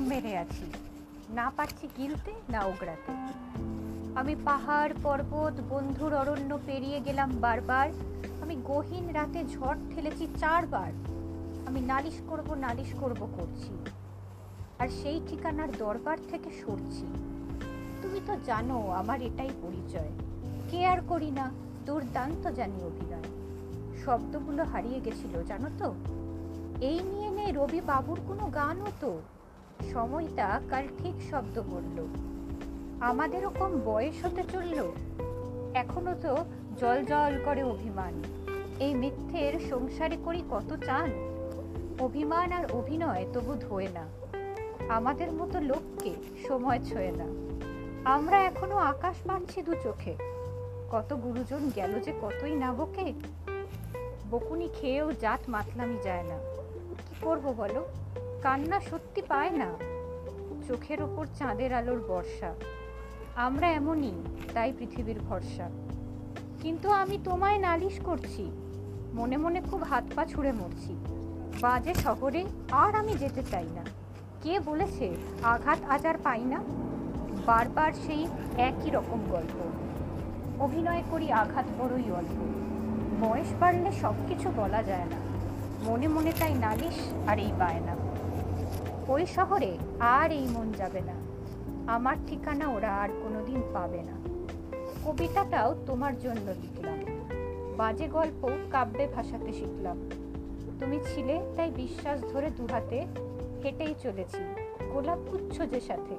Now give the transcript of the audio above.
মেরে আছি। না পারছি গিলতে, না ওগড়াতে। আমি পাহাড়, পর্বত, বন্ধুর অরণ্য পেরিয়ে গেলাম বারবার। আমি গহীন রাতে ঝড় ঠেলেছি চারবার। আমি নালিশ করব নালিশ করব করছি। আর সেই ঠিকানার দরবার থেকে সরছি। তুমি তো জানো, আমার এটাই পরিচয়। কেয়ার করি না, দুর্দান্ত জানি অভিনয়। শব্দগুলো হারিয়ে গেছিল, জানো তো? এই নিয়ে নেই রবি বাবুর কোনো গানও তো। সময়টা কাল ঠিক শব্দ বলল আমাদের কম বয়স হতে চলল। এখনও তো জল জল করে অভিমান। এই মিথ্যের সংসারে করি কত চান? অভিমান আর অভিনয় তবু ধোয় না। আমাদের মতো লোককে সময় ছোঁয় না। আমরা এখনও আকাশ পাচ্ছি দু চোখে। কত গুরুজন গেল যে কতই না বকে। বকুনি খেয়েও জাত মাতলামি যায় না। করব বলো? কান্না সত্যি পায় না। চোখের ওপর চাঁদের আলোর বর্ষা। আমরা এমনই, তাই পৃথিবীর ভরসা। কিন্তু আমি তোমায় নালিশ করছি। মনে মনে খুব হাত পা ছুঁড়ে মরছি। বাজে শহরে আর আমি যেতে চাই না। কে বলেছে আঘাত আজার পাই না? বারবার সেই একই রকম গল্প। অভিনয় করি আঘাত বড়ই অল্প। বয়স বাড়লে সব কিছু বলা যায় না। মনে মনে তাই নালিশ আর এই বায়না। ওই শহরে আর এই মন যাবে না। আমার ঠিকানা ওরা আর কোনোদিন পাবে না। কবিতাটাও তোমার জন্য লিখলাম। বাজে গল্প কাব্যে ভাষাতে শিখলাম। তুমি ছিলে তাই বিশ্বাস ধরে দুহাতে, হেঁটেই চলেছি। গোলাপ গুচ্ছ যে সাথে।